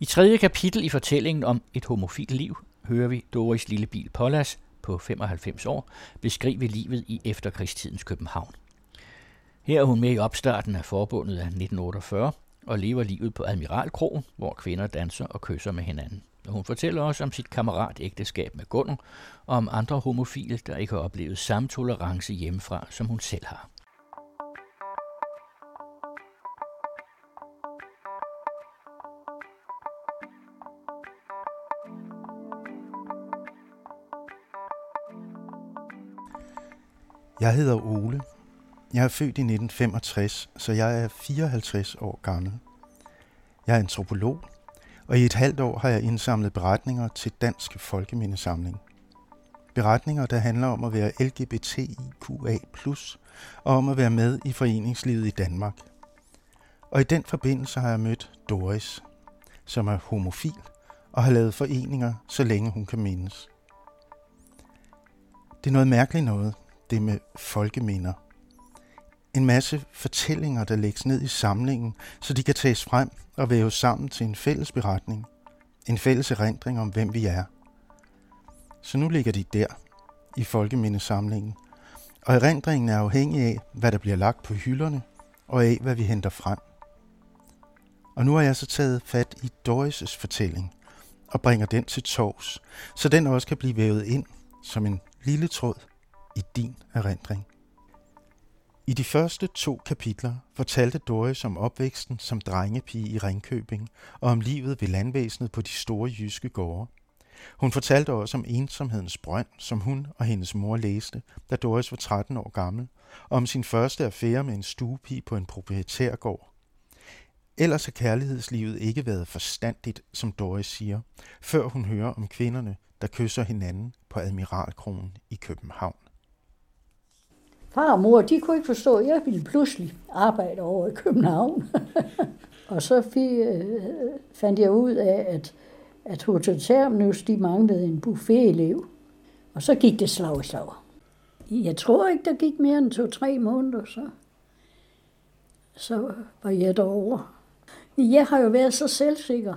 I tredje kapitel i fortællingen om et homofilt liv hører vi Doris Lille Bil Pollas på 95 år beskrive livet i efterkrigstidens København. Her er hun med i opstarten af forbundet af 1948 og lever livet på Admiralkrogen, hvor kvinder danser og kysser med hinanden. Og hun fortæller også om sit kammeratægteskab med Gunnar og om andre homofile, der ikke har oplevet samme tolerance hjemmefra, som hun selv har. Jeg hedder Ole. Jeg er født i 1965, så jeg er 54 år gammel. Jeg er antropolog, og i et halvt år har jeg indsamlet beretninger til Dansk Folkemindesamling. Beretninger, der handler om at være LGBTIQA+, og om at være med i foreningslivet i Danmark. Og i den forbindelse har jeg mødt Doris, som er homofil og har lavet foreninger, så længe hun kan mindes. Det er noget mærkeligt noget, det med folkeminder. En masse fortællinger, der lægges ned i samlingen, så de kan tages frem og væves sammen til en fælles beretning. En fælles erindring om, hvem vi er. Så nu ligger de der, i folkemindesamlingen. Og erindringen er afhængig af, hvad der bliver lagt på hylderne, og af, hvad vi henter frem. Og nu har jeg så taget fat i Doris' fortælling, og bringer den til tors, så den også kan blive vævet ind som en lille tråd i din erindring. I de første to kapitler fortalte Doris om opvæksten som drengepige i Ringkøbing og om livet ved landvæsenet på de store jyske gårde. Hun fortalte også om ensomhedens brønd, som hun og hendes mor læste, da Doris var 13 år gammel, og om sin første affære med en stuepige på en proprietærgård. Ellers har kærlighedslivet ikke været forstandigt, som Doris siger, før hun hører om kvinderne, der kysser hinanden på Admiralkronen i København. Far og mor, de kunne ikke forstå, at jeg ville pludselig arbejde over i København. og så fik, øh, fandt jeg ud af, at, at Hotel Terminus, de manglede en buffetelev. Og så gik det slag i slag. Jeg tror ikke, der gik mere end to-tre måneder, så, så var jeg derovre. Jeg har jo været så selvsikker,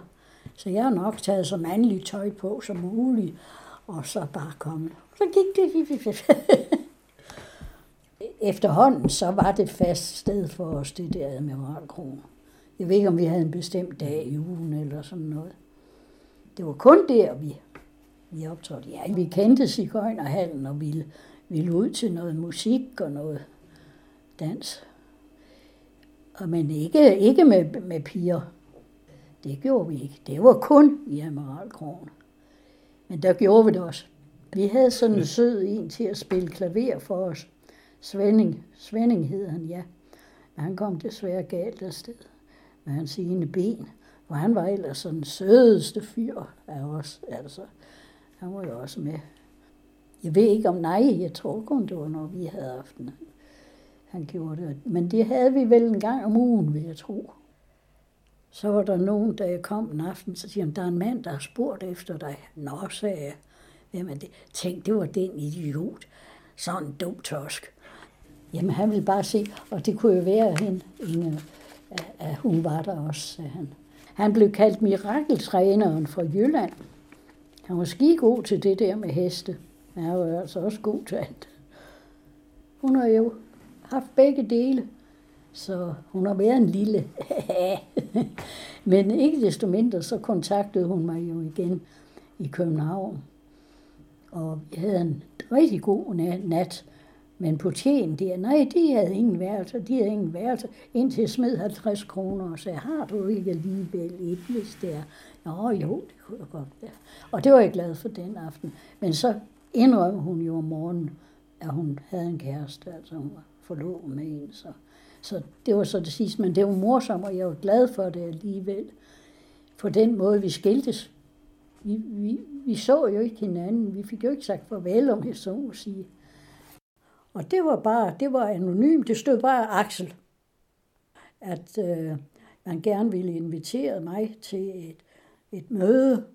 så jeg har nok taget så mandligt tøj på som muligt, og så bare kommet. Så gik det. efterhånden så var det fast sted for os, det der Admiralkron. Jeg ved ikke, om vi havde en bestemt dag i ugen eller sådan noget. Det var kun der, vi, vi optrådte. Ja, vi kendte Sigøjnerhallen og ville, ville ud til noget musik og noget dans. Og men ikke, ikke med, med piger. Det gjorde vi ikke. Det var kun i Admiralkronen. Men der gjorde vi det også. Vi havde sådan en sød en til at spille klaver for os. Svending, Svending hed han, ja. Men han kom desværre galt afsted med hans ene ben. For han var ellers sådan den sødeste fyr af os. Altså, han var jo også med. Jeg ved ikke om nej, jeg tror kun det var, når vi havde aften. Han gjorde det. Men det havde vi vel en gang om ugen, vil jeg tro. Så var der nogen, da jeg kom en aften, så siger han, der er en mand, der har spurgt efter dig. Nå, sagde jeg. Hvem er det? Tænk, det var den idiot. Sådan en dum tosk. Jamen, han ville bare se, og det kunne jo være at, hende, Inge, øh, at hun var der også, sagde han. Han blev kaldt mirakeltræneren fra Jylland. Han var ski god til det der med heste. Men han var altså også god til alt. Hun har jo haft begge dele, så hun har været en lille. Men ikke desto mindre, så kontaktede hun mig jo igen i København. Og jeg havde en rigtig god nat men på tjen de, nej, de havde ingen værelse, de havde ingen værelse, indtil jeg smed 50 kroner og sagde, har du ikke alligevel et, hvis det er? Nå jo, det kunne jeg godt være. Og det var jeg glad for den aften. Men så indrømte hun jo om morgenen, at hun havde en kæreste, altså hun var forlovet med en. Så, så det var så det sidste, men det var morsomt, og jeg var glad for det alligevel. På den måde, vi skiltes. Vi, vi, vi så jo ikke hinanden, vi fik jo ikke sagt farvel, om jeg så må sige. Og det var bare, det var anonymt, det stod bare Axel, at øh, man gerne ville invitere mig til et, et møde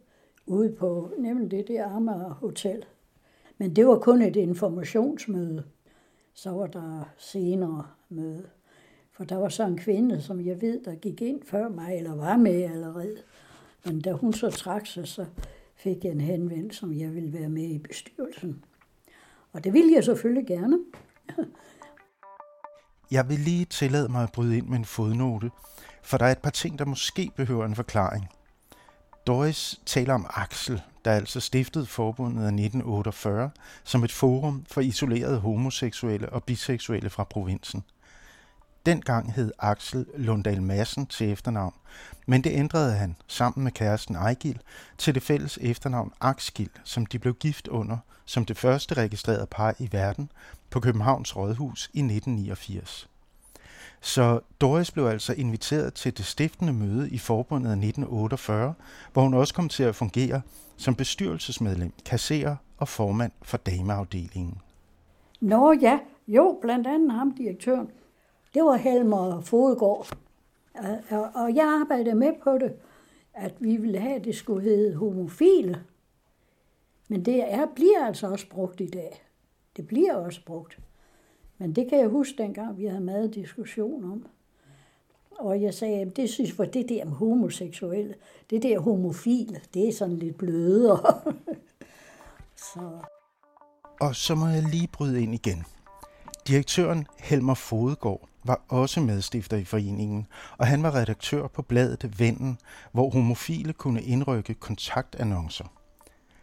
ude på nemlig det der Amager Hotel. Men det var kun et informationsmøde. Så var der senere møde. For der var så en kvinde, som jeg ved, der gik ind før mig, eller var med allerede. Men da hun så trak sig, så fik jeg en henvendelse, som jeg ville være med i bestyrelsen. Og det ville jeg selvfølgelig gerne. Jeg vil lige tillade mig at bryde ind med en fodnote, for der er et par ting, der måske behøver en forklaring. Doris taler om Axel, der altså stiftede forbundet af 1948 som et forum for isolerede homoseksuelle og biseksuelle fra provinsen. Dengang hed Axel Lundal Madsen til efternavn, men det ændrede han sammen med kæresten Ejgil til det fælles efternavn Axgil, som de blev gift under som det første registrerede par i verden på Københavns Rådhus i 1989. Så Doris blev altså inviteret til det stiftende møde i forbundet af 1948, hvor hun også kom til at fungere som bestyrelsesmedlem, kasserer og formand for dameafdelingen. Nå ja, jo, blandt andet ham, direktøren. Det var Helmer Fodegård. Og jeg arbejdede med på det, at vi ville have, at det skulle hedde homofile. Men det er, bliver altså også brugt i dag. Det bliver også brugt. Men det kan jeg huske, dengang vi havde meget diskussion om. Og jeg sagde, at det synes jeg, det der med homoseksuelle, det der homofile, det er sådan lidt blødere. så. Og så må jeg lige bryde ind igen. Direktøren Helmer Fodegård var også medstifter i foreningen, og han var redaktør på bladet Vennen, hvor homofile kunne indrykke kontaktannoncer.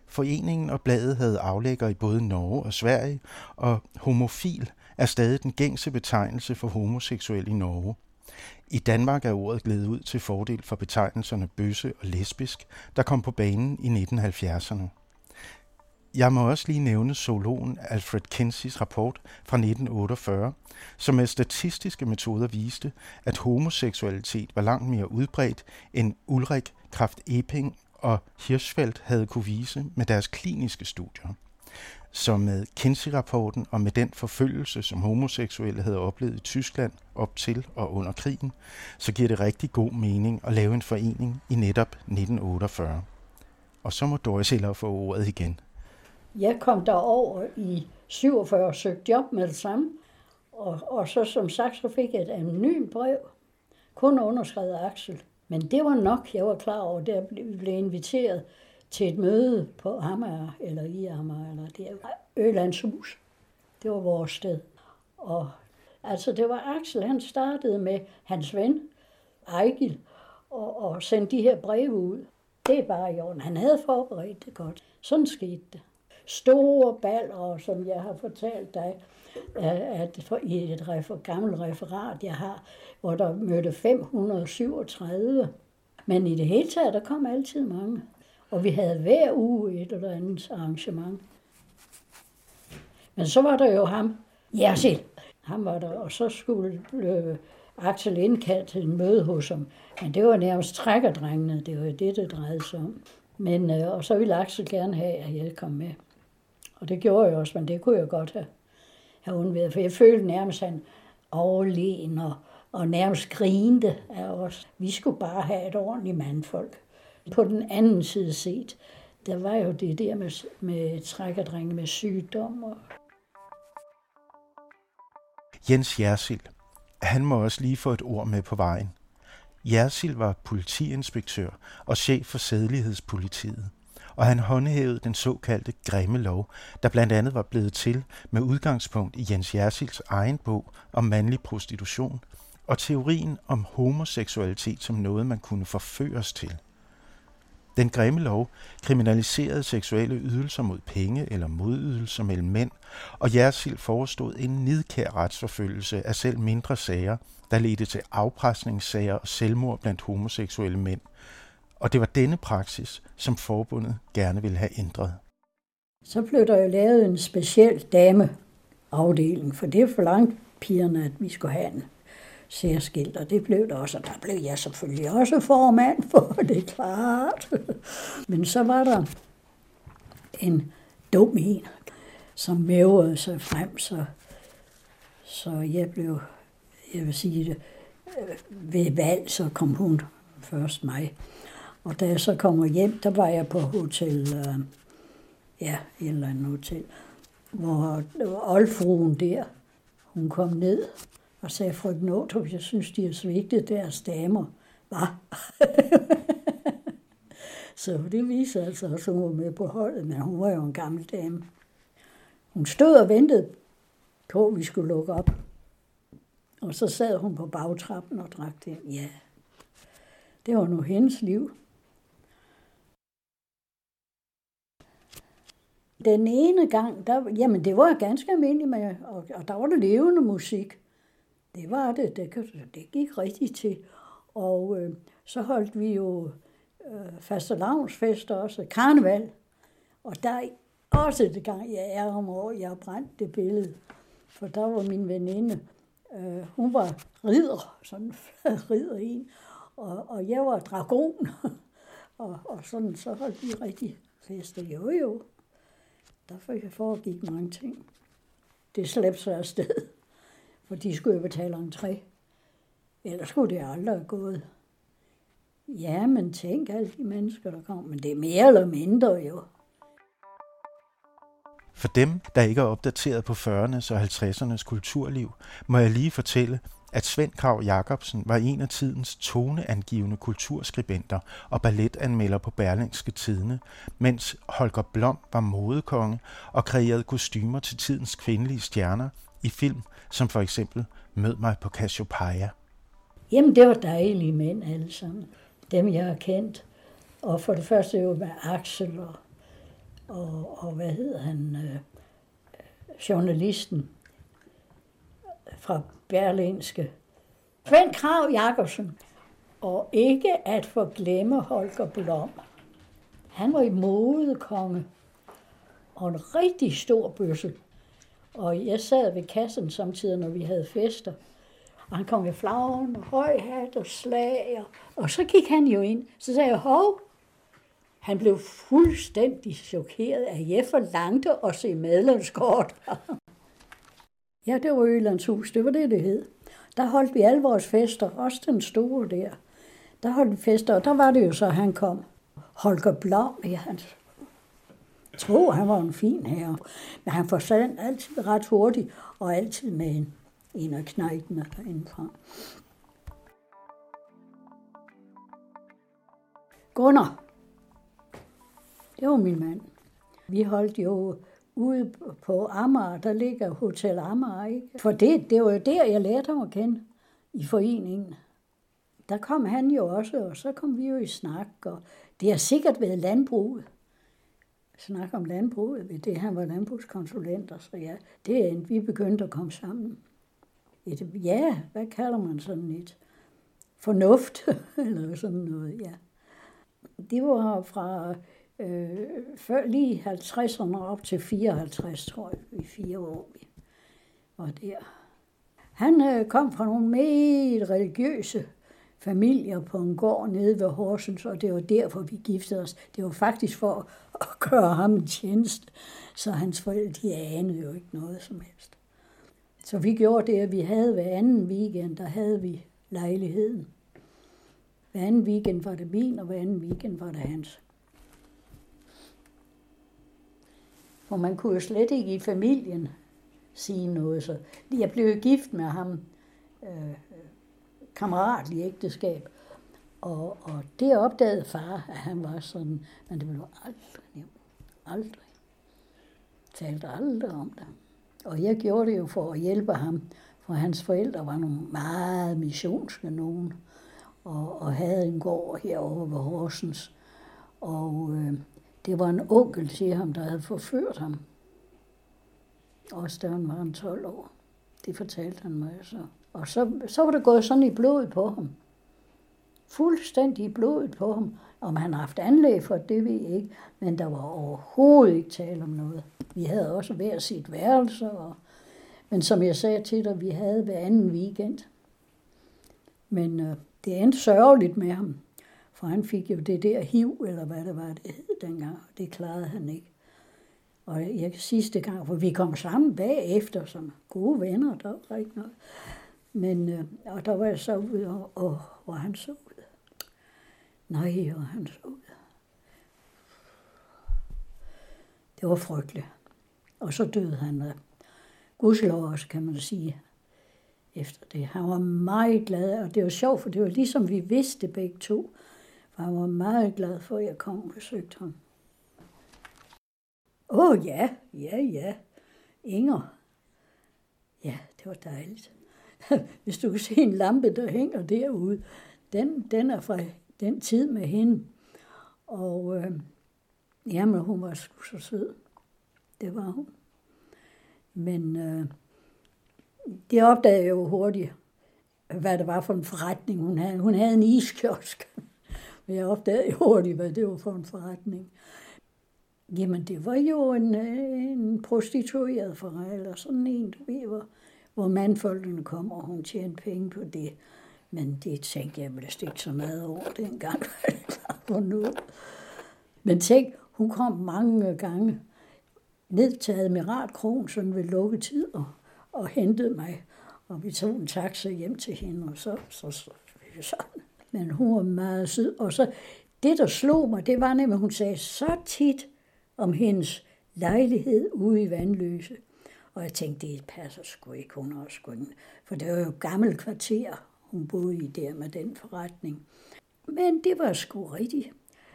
Foreningen og bladet havde aflægger i både Norge og Sverige, og homofil er stadig den gængse betegnelse for homoseksuel i Norge. I Danmark er ordet glædet ud til fordel for betegnelserne bøsse og lesbisk, der kom på banen i 1970'erne. Jeg må også lige nævne zoologen Alfred Kinseys rapport fra 1948, som med statistiske metoder viste, at homoseksualitet var langt mere udbredt end Ulrik Kraft Eping og Hirschfeldt havde kunne vise med deres kliniske studier. Så med Kinsey-rapporten og med den forfølgelse, som homoseksuelle havde oplevet i Tyskland op til og under krigen, så giver det rigtig god mening at lave en forening i netop 1948. Og så må Doris heller få ordet igen. Jeg kom derover i 47 og søgte job med det samme. Og, og så som sagt, så fik jeg et anonymt brev. Kun underskrevet Axel. Men det var nok, jeg var klar over, der vi blev inviteret til et møde på Amager, eller i Amager, eller der. Ølands hus. Det var vores sted. Og altså, det var Axel, han startede med hans ven, Ejgil, og, og sendte de her breve ud. Det er bare i orden. Han havde forberedt det godt. Sådan skete det store baller, som jeg har fortalt dig, at for, i et refer, gammelt referat, jeg har, hvor der mødte 537. Men i det hele taget, der kom altid mange. Og vi havde hver uge et eller andet arrangement. Men så var der jo ham, Jersil. Han var der, og så skulle øh, Axel indkaldt til en møde hos ham. Men det var nærmest trækkerdrengene, det var det, det drejede sig om. Men, øh, og så ville Axel gerne have, at jeg kom med. Og det gjorde jeg også, men det kunne jeg godt have, have undværet, for jeg følte nærmest, at han overlegen og, og nærmest grinte af os. Vi skulle bare have et ordentligt mandfolk. På den anden side set, der var jo det der med, med trækkerdrenge med sygdom. Og... Jens Jersild, han må også lige få et ord med på vejen. Jersild var politiinspektør og chef for sædelighedspolitiet og han håndhævede den såkaldte grimme lov, der blandt andet var blevet til med udgangspunkt i Jens Jersilds egen bog om mandlig prostitution og teorien om homoseksualitet som noget, man kunne forføres til. Den grimme lov kriminaliserede seksuelle ydelser mod penge eller modydelser mellem mænd, og Jersild forestod en nidkær retsforfølgelse af selv mindre sager, der ledte til afpresningssager og selvmord blandt homoseksuelle mænd, og det var denne praksis, som forbundet gerne ville have ændret. Så blev der jo lavet en speciel dameafdeling, for det forlangte pigerne, at vi skulle have en særskilt, og det blev der også, og der blev jeg selvfølgelig også formand for, det er klart. Men så var der en dum en, som mævrede sig frem, så, så jeg blev, jeg vil sige det, ved valg, så kom hun først mig. Og da jeg så kommer hjem, der var jeg på hotel, øh, ja, et eller andet hotel, hvor oldfruen der, hun kom ned og sagde, frøken Nåtrup, jeg synes, de har svigtet deres damer. Hvad? Så det viser altså også, at hun var med på holdet, men hun var jo en gammel dame. Hun stod og ventede på, at vi skulle lukke op. Og så sad hun på bagtrappen og drak det. Ja, det var nu hendes liv. Den ene gang, der, jamen det var ganske almindeligt, med, og, og der var det levende musik. Det var det, det, det gik rigtigt til. Og øh, så holdt vi jo øh, fastelavnsfester også, karneval. Og der er også det gang, jeg er om år, jeg har brændt det billede. For der var min veninde, øh, hun var ridder, sådan ridder en, og, og jeg var dragon. og, og sådan, så holdt vi rigtig fester. Jo, jo. Der foregik mange ting. Det slæbte sig afsted, for de skulle jo betale entré. Ellers skulle det aldrig have gået. Ja, men tænk alle de mennesker, der kom. Men det er mere eller mindre jo. For dem, der ikke er opdateret på 40'ernes og 50'ernes kulturliv, må jeg lige fortælle, at Svend Krav Jacobsen var en af tidens toneangivende kulturskribenter og balletanmelder på Berlingske Tidene, mens Holger Blom var modekonge og kreerede kostymer til tidens kvindelige stjerner i film, som for eksempel Mød mig på Cassiopeia. Jamen, det var dejlige mænd alle sammen. Dem, jeg har kendt. Og for det første jo med Axel og, og, og hvad hedder han, øh, journalisten fra Berlinske. Svend Krav Jakobsen. Og ikke at forglemme Holger Blom. Han var i modekonge og en rigtig stor bøsse. Og jeg sad ved kassen samtidig, når vi havde fester. Og han kom med flagren og høj hat og slag. Og, og så gik han jo ind. Så sagde jeg, hov, han blev fuldstændig chokeret, at jeg forlangte at se medlemskort ja, det var Ølandshus, det var det, det hed. Der holdt vi alle vores fester, også den store der. Der holdt vi fester, og der var det jo så, at han kom. Holger Blom, ja, han tror, han var en fin herre. Men han forsvandt altid ret hurtigt, og altid med en, en af knejtene indenfra. Gunnar, det var min mand. Vi holdt jo ude på Amager, der ligger Hotel Amager, ikke? For det, det var jo der, jeg lærte ham at kende i foreningen. Der kom han jo også, og så kom vi jo i snak, og det har sikkert været landbruget. Snak om landbruget, ved det han var landbrugskonsulent, og så ja, det er vi begyndte at komme sammen. Et, ja, hvad kalder man sådan et? Fornuft, eller sådan noget, ja. Det var fra øh, før lige 50'erne op til 54, tror jeg, i fire år vi var der. Han øh, kom fra nogle meget religiøse familier på en gård nede ved Horsens, og det var derfor, vi giftede os. Det var faktisk for at gøre ham en tjeneste, så hans forældre, de anede jo ikke noget som helst. Så vi gjorde det, at vi havde hver anden weekend, der havde vi lejligheden. Hver anden weekend var det min, og hver anden weekend var det hans. For man kunne jo slet ikke i familien sige noget. Så jeg blev jo gift med ham, øh, kammerat i ægteskab. Og, og det opdagede far, at han var sådan, men det blev aldrig nævnt. Aldrig. Talte aldrig om det. Og jeg gjorde det jo for at hjælpe ham, for hans forældre var nogle meget missionske nogen, og, og havde en gård herovre ved Horsens. Og øh, det var en onkel til ham, der havde forført ham. Også da han var en 12 år. Det fortalte han mig så. Og så, så var det gået sådan i blodet på ham. Fuldstændig i blodet på ham. Om han har haft anlæg for det, ved jeg ikke. Men der var overhovedet ikke tale om noget. Vi havde også hver sit værelse. Og, men som jeg sagde til dig, vi havde hver anden weekend. Men øh, det endte sørgeligt med ham. For han fik jo det der hiv, eller hvad det var, det hed dengang. og Det klarede han ikke. Og jeg sidste gang, for vi kom sammen bagefter som gode venner, der var ikke noget. Men, øh, og der var jeg så ude, og, og hvor han så ud. Nej, hvor han så ud. Det var frygteligt. Og så døde han af gudslov også, kan man sige, efter det. Han var meget glad, og det var sjovt, for det var ligesom vi vidste begge to. For han var meget glad for, at jeg kom og besøgte ham. Åh oh, ja, ja, ja. Inger. Ja, det var dejligt. Hvis du kan se en lampe, der hænger derude, den, den er fra den tid med hende. Og øh, jamen, hun var sgu så sød. Det var hun. Men øh, det opdagede jeg jo hurtigt, hvad det var for en forretning, hun havde. Hun havde en iskiosk. Men jeg opdagede jo hurtigt, hvad det var for en forretning. Jamen, det var jo en, øh, en prostitueret for eller sådan en, du ved, hvor, hvor mandfolkene kom, og hun tjente penge på det. Men det tænkte jeg vel ikke så meget over dengang, på nu. Men tænk, hun kom mange gange ned til Admirat Kron, sådan ved lukketid, og, og hentede mig. Og vi tog en taxa hjem til hende, og så, så, så, så. Men hun var meget sød. Og så det, der slog mig, det var nemlig, at hun sagde så tit om hendes lejlighed ude i Vandløse. Og jeg tænkte, det passer sgu ikke, hun også sgu For det var jo gammel kvarter, hun boede i der med den forretning. Men det var sgu rigtigt.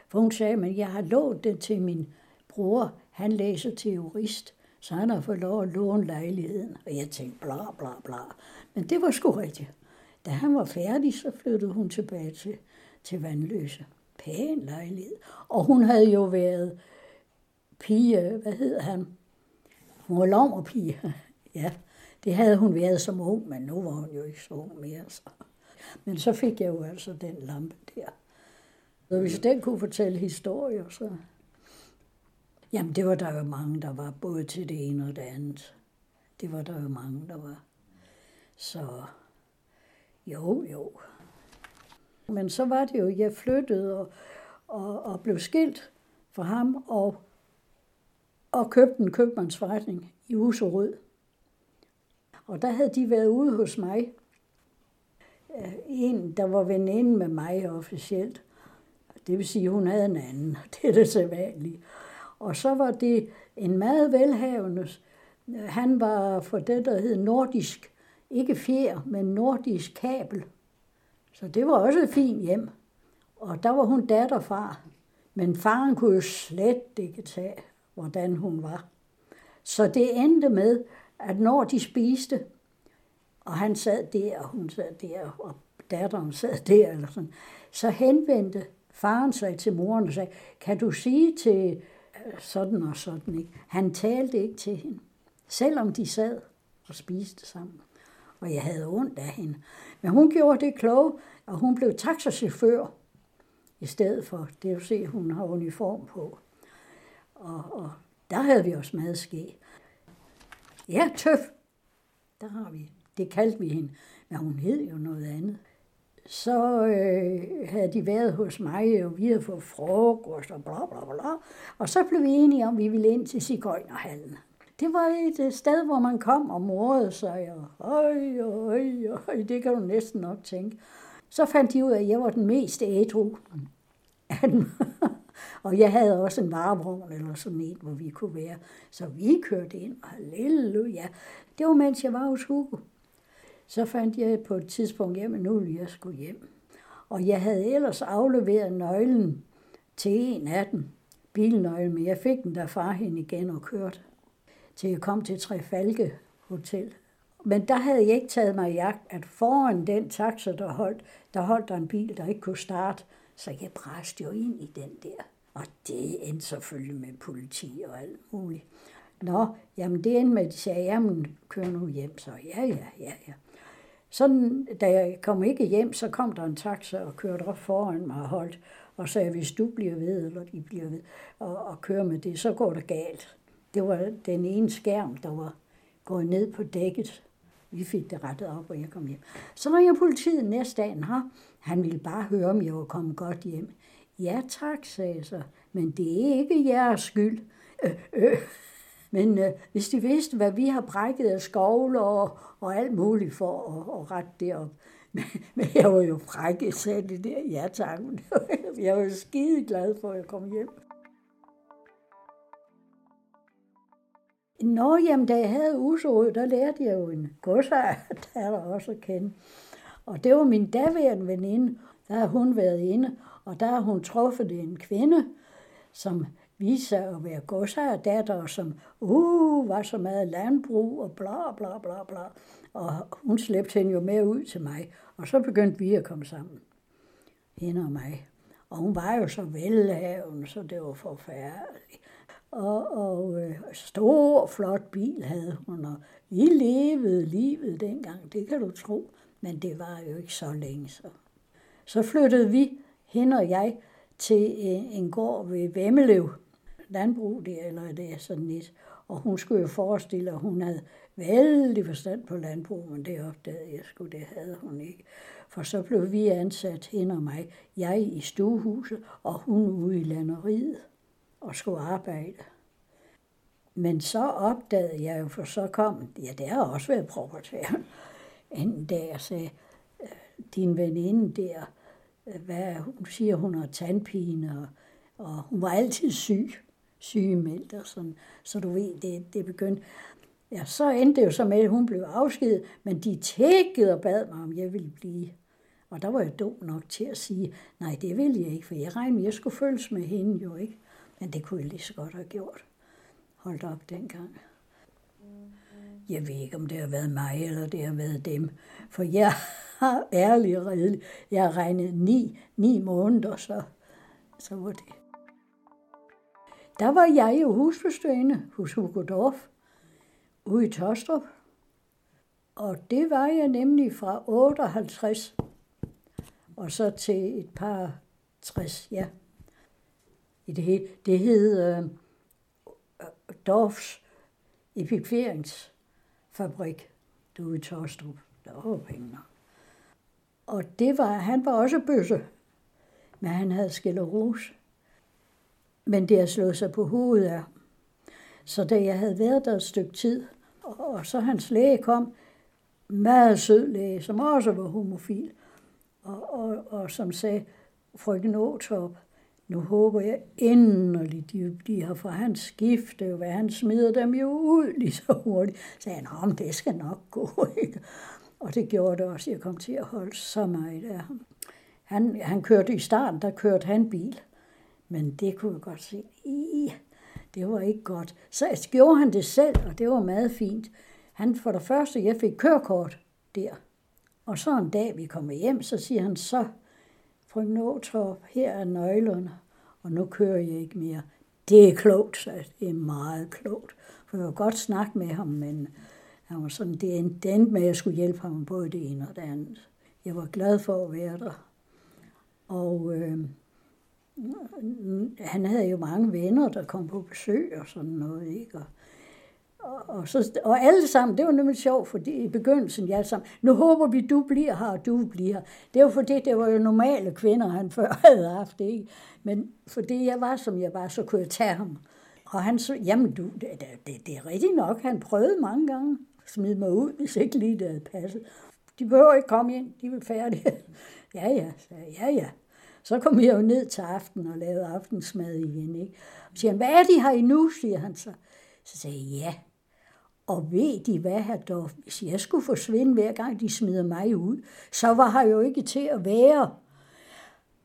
For hun sagde, at jeg har lånt det til min bror. Han læser til jurist, så han har fået lov at låne lejligheden. Og jeg tænkte, bla bla bla. Men det var sgu rigtigt. Da han var færdig, så flyttede hun tilbage til, til Vandløse. Pæn lejlighed. Og hun havde jo været pige, hvad hed han? Hun var pige. ja, det havde hun været som ung, men nu var hun jo ikke så ung mere. Så. Men så fik jeg jo altså den lampe der. Så hvis den kunne fortælle historier, så... Jamen, det var der jo mange, der var, både til det ene og det andet. Det var der jo mange, der var. Så jo, jo. Men så var det jo, jeg flyttede og, og, og blev skilt fra ham, og, og købte en købmandsforretning i Userød. Og der havde de været ude hos mig. Øh, en, der var veninde med mig officielt. Det vil sige, hun havde en anden. Det er det sædvanlige. Og så var det en meget velhavende. Øh, han var for det, der hed nordisk, ikke fjer, men nordisk kabel. Så det var også et fint hjem. Og der var hun datterfar. Men faren kunne jo slet ikke tage, hvordan hun var. Så det endte med, at når de spiste, og han sad der, og hun sad der, og datteren sad der, eller sådan, så henvendte faren sig til moren og sagde, kan du sige til sådan og sådan, ikke? Han talte ikke til hende, selvom de sad og spiste sammen. Og jeg havde ondt af hende. Men hun gjorde det kloge, og hun blev taxachauffør i stedet for. Det vil se, hun har uniform på. Og, og der havde vi også meget ske. Ja, tøf. Der har vi. Det kaldte vi hende. Men hun hed jo noget andet så øh, havde de været hos mig, og vi havde fået frokost og bla bla bla. Og så blev vi enige om, at vi ville ind til Sigøjnerhallen. Det var et øh, sted, hvor man kom og morede sig, og øj, øj, øj, det kan du næsten nok tænke. Så fandt de ud af, at jeg var den mest ædru og jeg havde også en varevogn eller sådan en, hvor vi kunne være. Så vi kørte ind, og halleluja. Det var, mens jeg var hos Hugo. Så fandt jeg på et tidspunkt hjem, at nu ville jeg skulle hjem. Og jeg havde ellers afleveret nøglen til en af dem, bilnøglen, men jeg fik den der far hende igen og kørte, til jeg kom til Trefalke Hotel. Men der havde jeg ikke taget mig i jagt, at foran den taxa, der holdt, der holdt der en bil, der ikke kunne starte. Så jeg bræste jo ind i den der. Og det endte selvfølgelig med politi og alt muligt. Nå, jamen det endte med, at de sagde, jamen kør nu hjem. Så ja, ja, ja, ja. Sådan, da jeg kom ikke hjem, så kom der en taxa og kørte op foran mig og holdt og sagde, hvis du bliver ved, eller de bliver ved, og, og kører med det, så går det galt. Det var den ene skærm, der var gået ned på dækket. Vi fik det rettet op, og jeg kom hjem. Så når jeg politiet næste dag, her. han ville bare høre, om jeg var kommet godt hjem. Ja tak, sagde jeg så, men det er ikke jeres skyld. Øh, øh. Men øh, hvis de vidste, hvad vi har brækket af skovle og, og alt muligt for at, at rette det op. Men, men jeg var jo fræk, sagde det der. Ja tak. Jeg var jo skide glad for, at jeg kom hjem. Nå, jamen, da jeg havde usåret, der lærte jeg jo en godsejer, der er der også at kende. Og det var min daværende veninde, der har hun været inde, Og der har hun truffet en kvinde, som viste sig at være godsejerdatter, som uh, var så meget landbrug og bla bla bla bla. Og hun slæbte hende jo med ud til mig, og så begyndte vi at komme sammen. Hende og mig. Og hun var jo så velhavende, så det var forfærdeligt. Og, og øh, stor, flot bil havde hun, og vi levede livet dengang, det kan du tro. Men det var jo ikke så længe så. Så flyttede vi, hende og jeg, til en, en gård ved Vemmelev, landbrug der, eller det er sådan lidt. Og hun skulle jo forestille, at hun havde vældig forstand på landbrug, men det opdagede jeg sgu, det havde hun ikke. For så blev vi ansat, hende og mig, jeg i stuehuset, og hun ude i landeriet og skulle arbejde. Men så opdagede jeg jo, for så kom, ja, det har også været proprietær, en dag og sagde, øh, din veninde der, øh, hvad, hun siger, hun har tandpine, og, og hun var altid syg, sygemeldt og sådan. Så du ved, det, det begyndte. Ja, så endte det jo så med, at hun blev afskedet, men de tækkede og bad mig, om jeg ville blive. Og der var jeg dum nok til at sige, nej, det ville jeg ikke, for jeg regnede, jeg skulle følges med hende jo ikke. Men det kunne jeg lige så godt have gjort. Holdt op dengang. Jeg ved ikke, om det har været mig, eller det har været dem. For jeg har ærligt og redelig. jeg har regnet ni, ni måneder, så, så var det. Der var jeg jo husbestøjende hos Hugo Dorf, ude i Tostrup. Og det var jeg nemlig fra 58 og så til et par 60, ja. I det, hele. det hed øh, Dorfs epikveringsfabrik, du i Torstrup. Der var penge Og det var, han var også bøsse, men han havde skilleros. Men det har slået sig på hovedet af. Så da jeg havde været der et stykke tid, og, så hans læge kom, meget sød læge, som også var homofil, og, og, og som sagde, frøken Åtorp, nu håber jeg inderligt, de, har for hans skifte, hvad han smider dem jo ud lige så hurtigt. Så sagde han, det skal nok gå, ikke? Og det gjorde det også. Jeg kom til at holde så meget af ham. Han, han kørte i starten, der kørte han bil. Men det kunne jeg godt se. I, det var ikke godt. Så gjorde han det selv, og det var meget fint. Han for det første, jeg fik kørekort der. Og så en dag, vi kommer hjem, så siger han så, Fru Nåtorp, her er nøglerne, og nu kører jeg ikke mere. Det er klogt, så det er meget klogt. For jeg var godt snakke med ham, men han var sådan, det endte med, at jeg skulle hjælpe ham både det ene og det andet. Jeg var glad for at være der. Og øh, han havde jo mange venner, der kom på besøg og sådan noget, ikke? Og og, så, og alle sammen, det var nemlig sjovt, fordi i begyndelsen, ja, sammen, nu håber vi, du bliver her, og du bliver. Det var fordi, det var jo normale kvinder, han før havde haft, ikke? Men fordi jeg var, som jeg var, så kunne jeg tage ham. Og han så, jamen du, det, det, det er rigtigt nok, han prøvede mange gange at smide mig ud, hvis ikke lige det havde passet. De behøver ikke komme ind, de er færdige. ja, ja, ja, ja. Så kom jeg jo ned til aften og lavede aftensmad igen, ikke? Og siger han, hvad er de her endnu, siger han så. Så sagde jeg, ja, og ved de hvad, herr Dorf, hvis jeg skulle forsvinde hver gang de smider mig ud, så var jeg jo ikke til at være.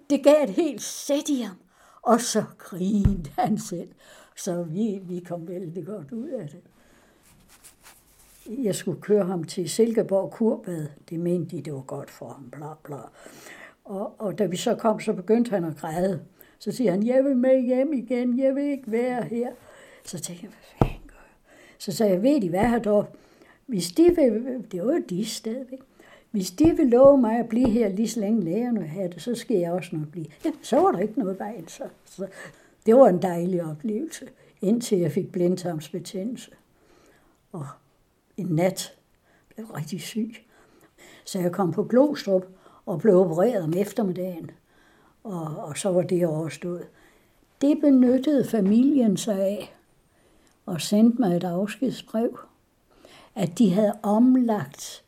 Det gav et helt sæt i ham. Og så grinede han selv. Så vi, vi kom vældig godt ud af det. Jeg skulle køre ham til Silkeborg Kurbad. Det mente de, det var godt for ham, bla bla. Og, og da vi så kom, så begyndte han at græde. Så siger han, jeg vil med hjem igen, jeg vil ikke være her. Så tænkte jeg, hvad så sagde jeg, ved I hvad her dog? Hvis de vil, det var jo de stadigvæk. Hvis de vil love mig at blive her lige så længe lægerne har det, så skal jeg også nok blive. Ja, så var der ikke noget vejen. Så, så det var en dejlig oplevelse, indtil jeg fik blindtarmsbetændelse. Og en nat blev rigtig syg. Så jeg kom på Glostrup og blev opereret om eftermiddagen. Og, og så var det overstået. Det benyttede familien sig af og sendte mig et afskedsbrev, at de havde omlagt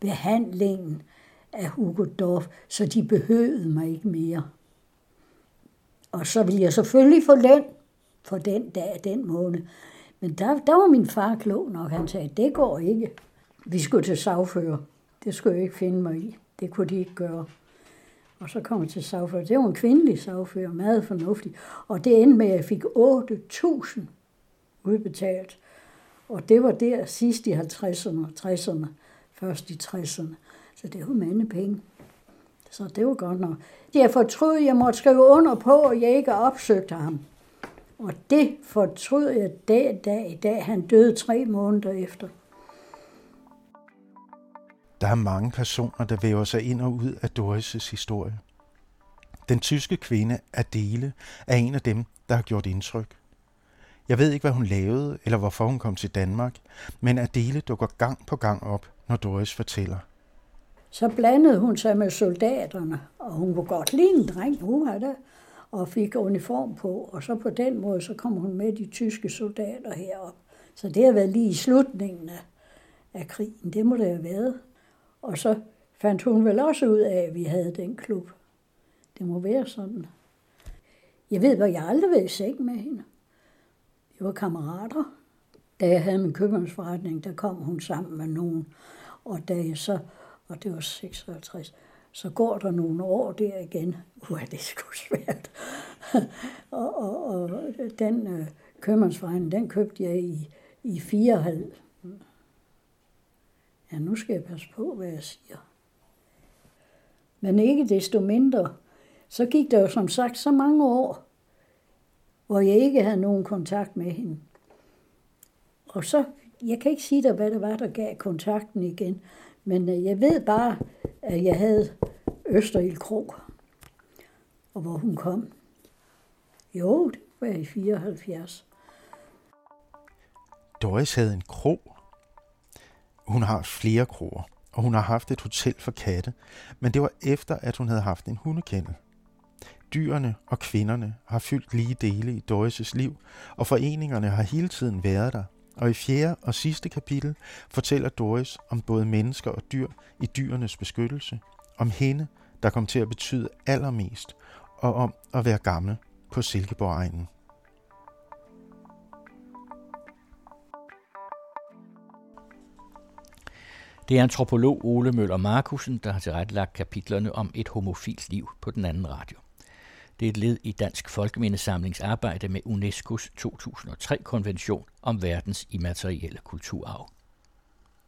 behandlingen af Hugo Dorf, så de behøvede mig ikke mere. Og så ville jeg selvfølgelig få løn for den dag, den måned. Men der, der var min far klog nok. Han sagde, det går ikke. Vi skulle til sagfører. Det skulle jeg ikke finde mig i. Det kunne de ikke gøre. Og så kom jeg til sagfører. Det var en kvindelig sagfører, meget fornuftig. Og det endte med, at jeg fik 8.000 udbetalt. Og det var der sidst i 50'erne og 60'erne, først i 60'erne. Så det var mange penge. Så det var godt nok. Jeg fortrød, jeg måtte skrive under på, at jeg ikke opsøgte ham. Og det fortrød jeg dag, dag i dag. Han døde tre måneder efter. Der er mange personer, der væver sig ind og ud af Doris' historie. Den tyske kvinde Adele er en af dem, der har gjort indtryk. Jeg ved ikke, hvad hun lavede, eller hvorfor hun kom til Danmark, men Adele dukker gang på gang op, når Doris fortæller. Så blandede hun sig med soldaterne, og hun var godt lide en dreng, hun havde og fik uniform på, og så på den måde, så kom hun med de tyske soldater herop. Så det har været lige i slutningen af, af krigen, det må det have været. Og så fandt hun vel også ud af, at vi havde den klub. Det må være sådan. Jeg ved, hvor jeg aldrig var i seng med hende. Det var kammerater. Da jeg havde min købmandsforretning, der kom hun sammen med nogen. Og da jeg så, og det var 56, så går der nogle år der igen. Uh, det er sgu svært. og, og, og, den øh, købmandsforretning, den købte jeg i, i 94. Ja, nu skal jeg passe på, hvad jeg siger. Men ikke desto mindre, så gik der jo som sagt så mange år, hvor jeg ikke havde nogen kontakt med hende. Og så, jeg kan ikke sige dig, hvad det var, der gav kontakten igen, men øh, jeg ved bare, at jeg havde Østerild Krog, og hvor hun kom. Jo, det var i 74. Doris havde en krog. Hun har flere kroer, og hun har haft et hotel for katte, men det var efter, at hun havde haft en hundekendel. Dyrene og kvinderne har fyldt lige dele i Doris' liv, og foreningerne har hele tiden været der. Og i fjerde og sidste kapitel fortæller Doris om både mennesker og dyr i dyrenes beskyttelse, om hende, der kom til at betyde allermest, og om at være gammel på Silkeborg-egnen. Det er antropolog Ole Møller Markusen, der har tilrettelagt kapitlerne om et homofilt liv på den anden radio. Det er et led i Dansk Folkemindesamlings arbejde med UNESCO's 2003-konvention om verdens immaterielle kulturarv.